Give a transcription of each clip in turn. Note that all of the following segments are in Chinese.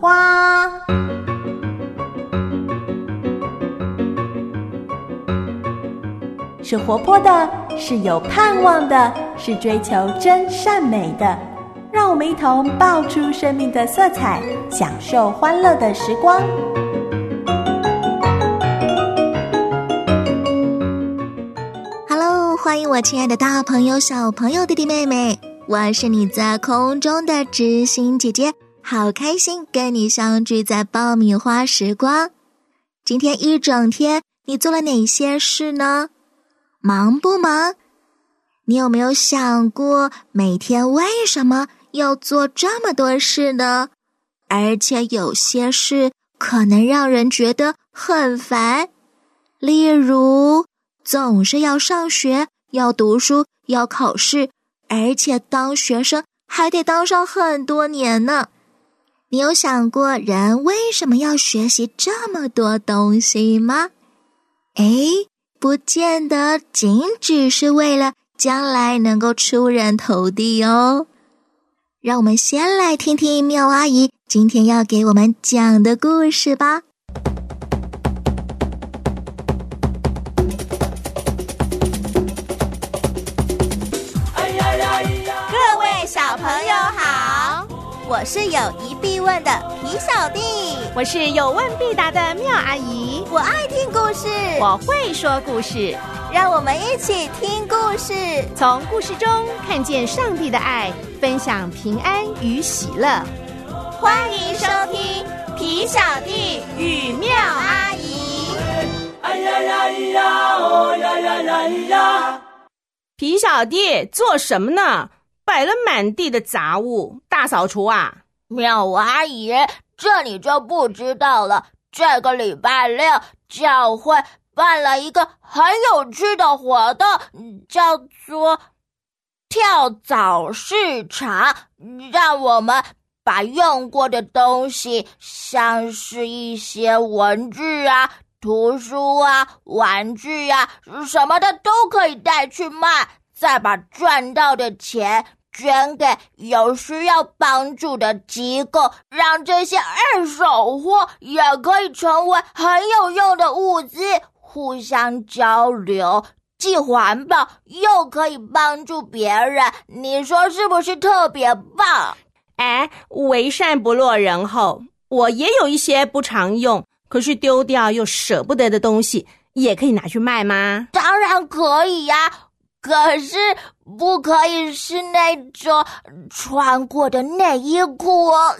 花》。是活泼的，是有盼望的，是追求真善美的。让我们一同爆出生命的色彩，享受欢乐的时光。Hello，欢迎我亲爱的大朋友、小朋友、弟弟妹妹，我是你在空中的知心姐姐，好开心跟你相聚在爆米花时光。今天一整天你做了哪些事呢？忙不忙？你有没有想过每天为什么？要做这么多事呢，而且有些事可能让人觉得很烦，例如总是要上学、要读书、要考试，而且当学生还得当上很多年呢。你有想过人为什么要学习这么多东西吗？哎，不见得仅只是为了将来能够出人头地哦。让我们先来听听妙阿姨今天要给我们讲的故事吧。我是有疑必问的皮小弟，我是有问必答的妙阿姨，我爱听故事，我会说故事。让我们一起听故事，从故事中看见上帝的爱，分享平安与喜乐。欢迎收听皮小弟与妙阿姨。哎呀呀呀哦呀呀呀呀！皮小弟做什么呢？摆了满地的杂物，大扫除啊！妙阿姨，这你就不知道了。这个礼拜六教会。办了一个很有趣的活动，叫做跳蚤市场，让我们把用过的东西，像是一些文具啊、图书啊、玩具啊什么的，都可以带去卖，再把赚到的钱捐给有需要帮助的机构，让这些二手货也可以成为很有用的物资。互相交流，既环保又可以帮助别人，你说是不是特别棒？哎，为善不落人后，我也有一些不常用，可是丢掉又舍不得的东西，也可以拿去卖吗？当然可以呀，可是不可以是那种穿过的内衣裤哦。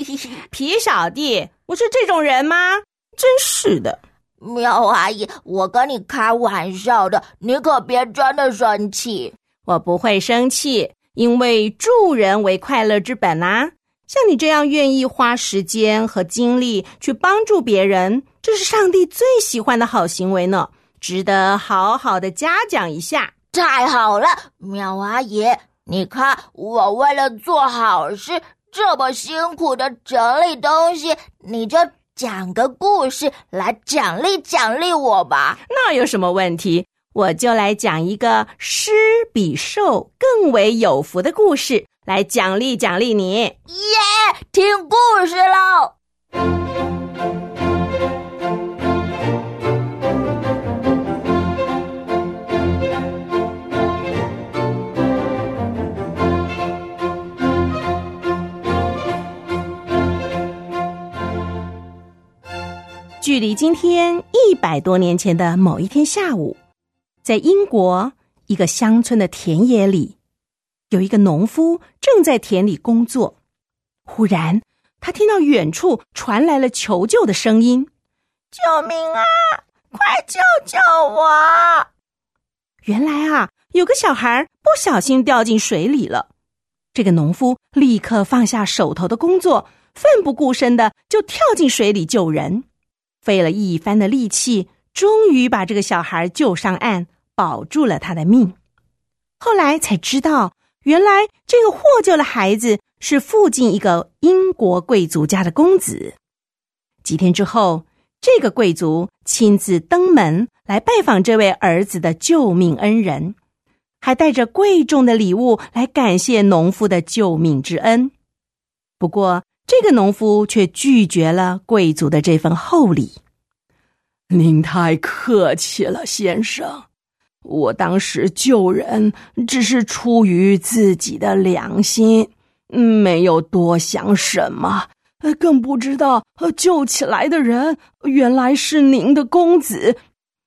皮小弟，我是这种人吗？真是的。喵阿姨，我跟你开玩笑的，你可别真的生气。我不会生气，因为助人为快乐之本啊。像你这样愿意花时间和精力去帮助别人，这是上帝最喜欢的好行为呢，值得好好的嘉奖一下。太好了，妙阿姨，你看我为了做好事这么辛苦的整理东西，你就。讲个故事来奖励奖励我吧，那有什么问题？我就来讲一个施比受更为有福的故事，来奖励奖励你。耶，听故事喽！距离今天一百多年前的某一天下午，在英国一个乡村的田野里，有一个农夫正在田里工作。忽然，他听到远处传来了求救的声音：“救命啊！快救救我！”原来啊，有个小孩不小心掉进水里了。这个农夫立刻放下手头的工作，奋不顾身的就跳进水里救人。费了一番的力气，终于把这个小孩救上岸，保住了他的命。后来才知道，原来这个获救的孩子是附近一个英国贵族家的公子。几天之后，这个贵族亲自登门来拜访这位儿子的救命恩人，还带着贵重的礼物来感谢农夫的救命之恩。不过，这个农夫却拒绝了贵族的这份厚礼。您太客气了，先生。我当时救人只是出于自己的良心，没有多想什么，更不知道救起来的人原来是您的公子。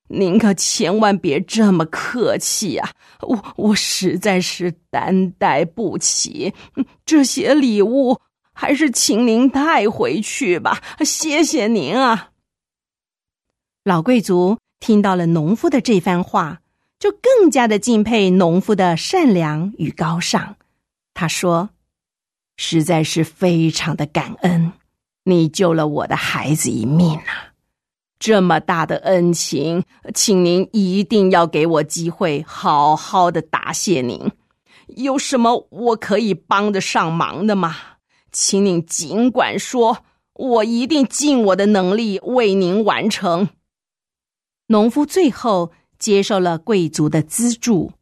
您可千万别这么客气啊！我我实在是担待不起，这些礼物还是请您带回去吧，谢谢您啊！老贵族听到了农夫的这番话，就更加的敬佩农夫的善良与高尚。他说：“实在是非常的感恩，你救了我的孩子一命啊！”这么大的恩情，请您一定要给我机会，好好的答谢您。有什么我可以帮得上忙的吗？请您尽管说，我一定尽我的能力为您完成。农夫最后接受了贵族的资助，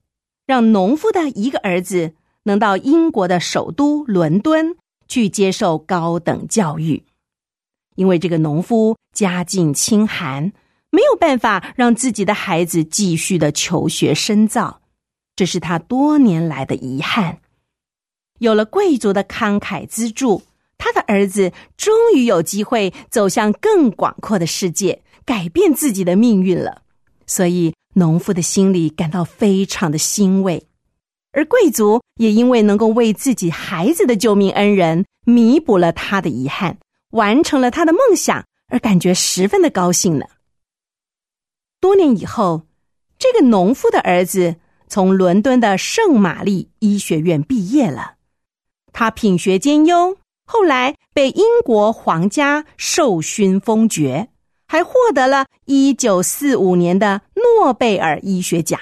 让农夫的一个儿子能到英国的首都伦敦去接受高等教育。因为这个农夫家境清寒，没有办法让自己的孩子继续的求学深造，这是他多年来的遗憾。有了贵族的慷慨资助，他的儿子终于有机会走向更广阔的世界，改变自己的命运了。所以，农夫的心里感到非常的欣慰，而贵族也因为能够为自己孩子的救命恩人弥补了他的遗憾。完成了他的梦想，而感觉十分的高兴呢。多年以后，这个农夫的儿子从伦敦的圣玛丽医学院毕业了。他品学兼优，后来被英国皇家授勋封爵，还获得了一九四五年的诺贝尔医学奖。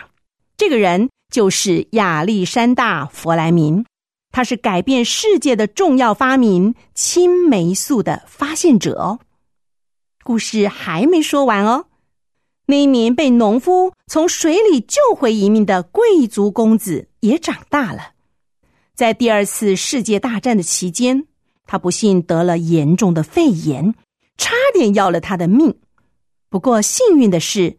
这个人就是亚历山大·弗莱明。他是改变世界的重要发明——青霉素的发现者哦。故事还没说完哦。那一名被农夫从水里救回一命的贵族公子也长大了。在第二次世界大战的期间，他不幸得了严重的肺炎，差点要了他的命。不过幸运的是，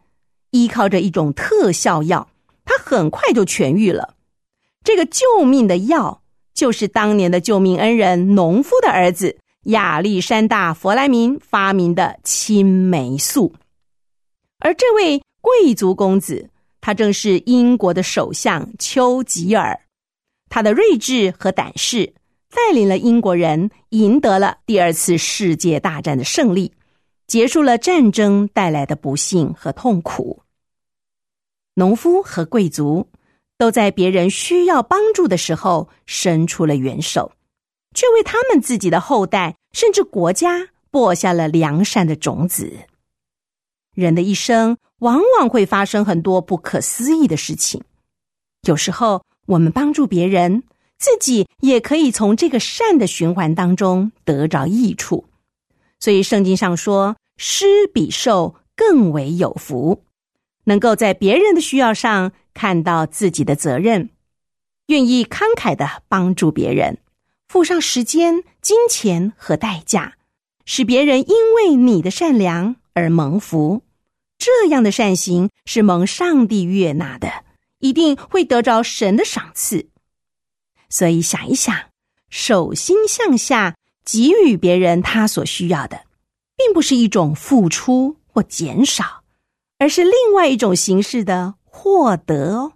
依靠着一种特效药，他很快就痊愈了。这个救命的药。就是当年的救命恩人农夫的儿子亚历山大·弗莱明发明的青霉素，而这位贵族公子，他正是英国的首相丘吉尔。他的睿智和胆识，带领了英国人赢得了第二次世界大战的胜利，结束了战争带来的不幸和痛苦。农夫和贵族。都在别人需要帮助的时候伸出了援手，却为他们自己的后代甚至国家播下了良善的种子。人的一生往往会发生很多不可思议的事情，有时候我们帮助别人，自己也可以从这个善的循环当中得着益处。所以圣经上说：“施比受更为有福。”能够在别人的需要上看到自己的责任，愿意慷慨的帮助别人，付上时间、金钱和代价，使别人因为你的善良而蒙福。这样的善行是蒙上帝悦纳的，一定会得着神的赏赐。所以想一想，手心向下给予别人他所需要的，并不是一种付出或减少。而是另外一种形式的获得哦。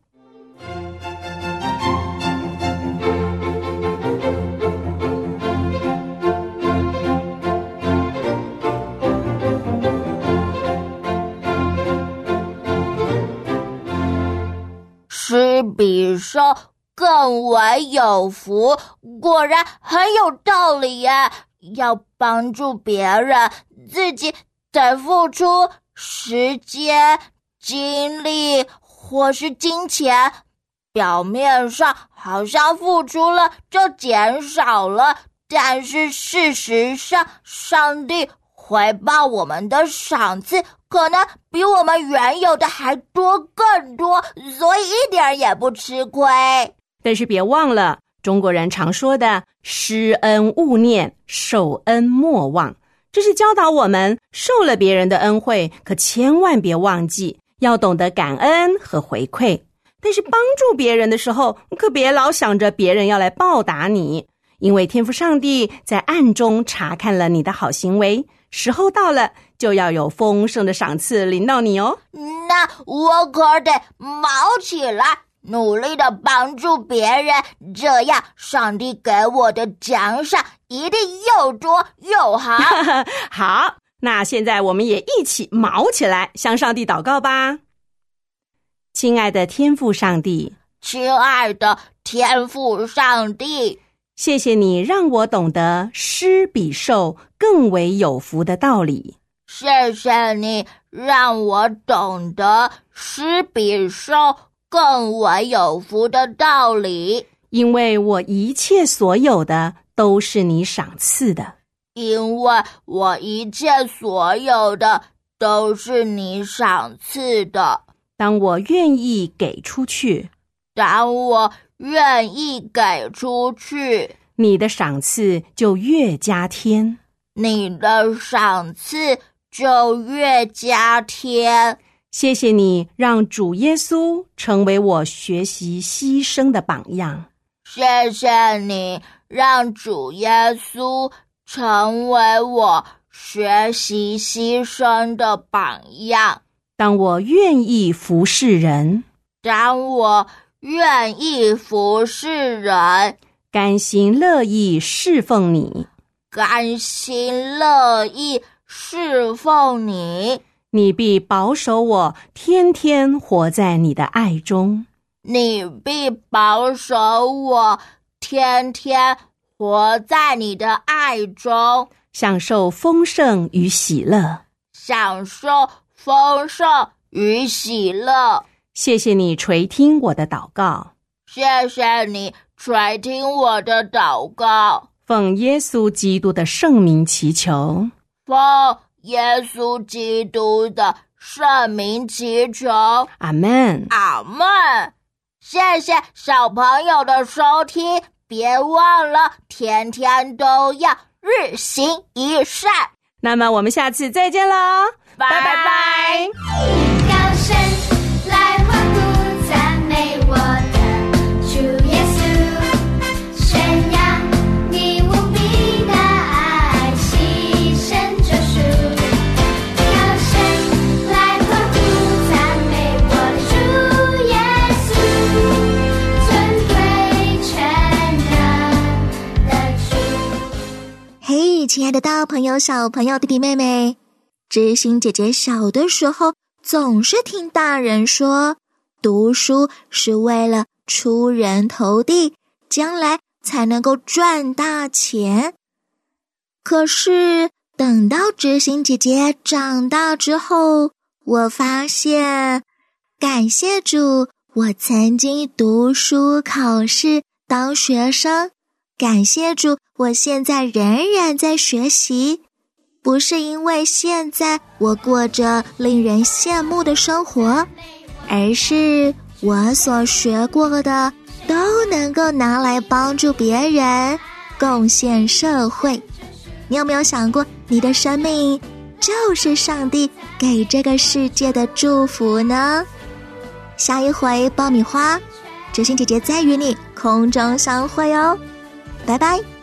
比受更为有福，果然很有道理呀！要帮助别人，自己得付出。时间、精力或是金钱，表面上好像付出了就减少了，但是事实上，上帝回报我们的赏赐可能比我们原有的还多更多，所以一点也不吃亏。但是别忘了，中国人常说的“施恩勿念，受恩莫忘”，这是教导我们受了别人的恩惠，可千万别忘记，要懂得感恩和回馈。但是帮助别人的时候，可别老想着别人要来报答你，因为天赋上帝在暗中查看了你的好行为，时候到了就要有丰盛的赏赐临到你哦。那我可得忙起来。努力的帮助别人，这样上帝给我的奖赏一定又多又好。好，那现在我们也一起忙起来，向上帝祷告吧。亲爱的天父上帝，亲爱的天父上帝，谢谢你让我懂得施比受更为有福的道理。谢谢你让我懂得施比受。更为有福的道理，因为我一切所有的都是你赏赐的，因为我一切所有的都是你赏赐的。当我愿意给出去，当我愿意给出去，你的赏赐就越加添，你的赏赐就越加添。谢谢你让主耶稣成为我学习牺牲的榜样。谢谢你让主耶稣成为我学习牺牲的榜样。当我愿意服侍人，当我愿意服侍人，甘心乐意侍奉你，甘心乐意侍奉你。你必保守我，天天活在你的爱中。你必保守我，天天活在你的爱中，享受丰盛与喜乐，享受丰盛与喜乐。谢谢你垂听我的祷告，谢谢你垂听我的祷告。奉耶稣基督的圣名祈求，奉。耶稣基督的圣名祈求，阿门，阿门。谢谢小朋友的收听，别忘了天天都要日行一善。那么我们下次再见喽，拜拜拜。亲爱的大朋友、小朋友、弟弟妹妹，知心姐姐小的时候总是听大人说，读书是为了出人头地，将来才能够赚大钱。可是等到知心姐姐长大之后，我发现，感谢主，我曾经读书考试当学生。感谢主，我现在仍然在学习，不是因为现在我过着令人羡慕的生活，而是我所学过的都能够拿来帮助别人，贡献社会。你有没有想过，你的生命就是上帝给这个世界的祝福呢？下一回爆米花，知心姐姐再与你空中相会哦。拜拜。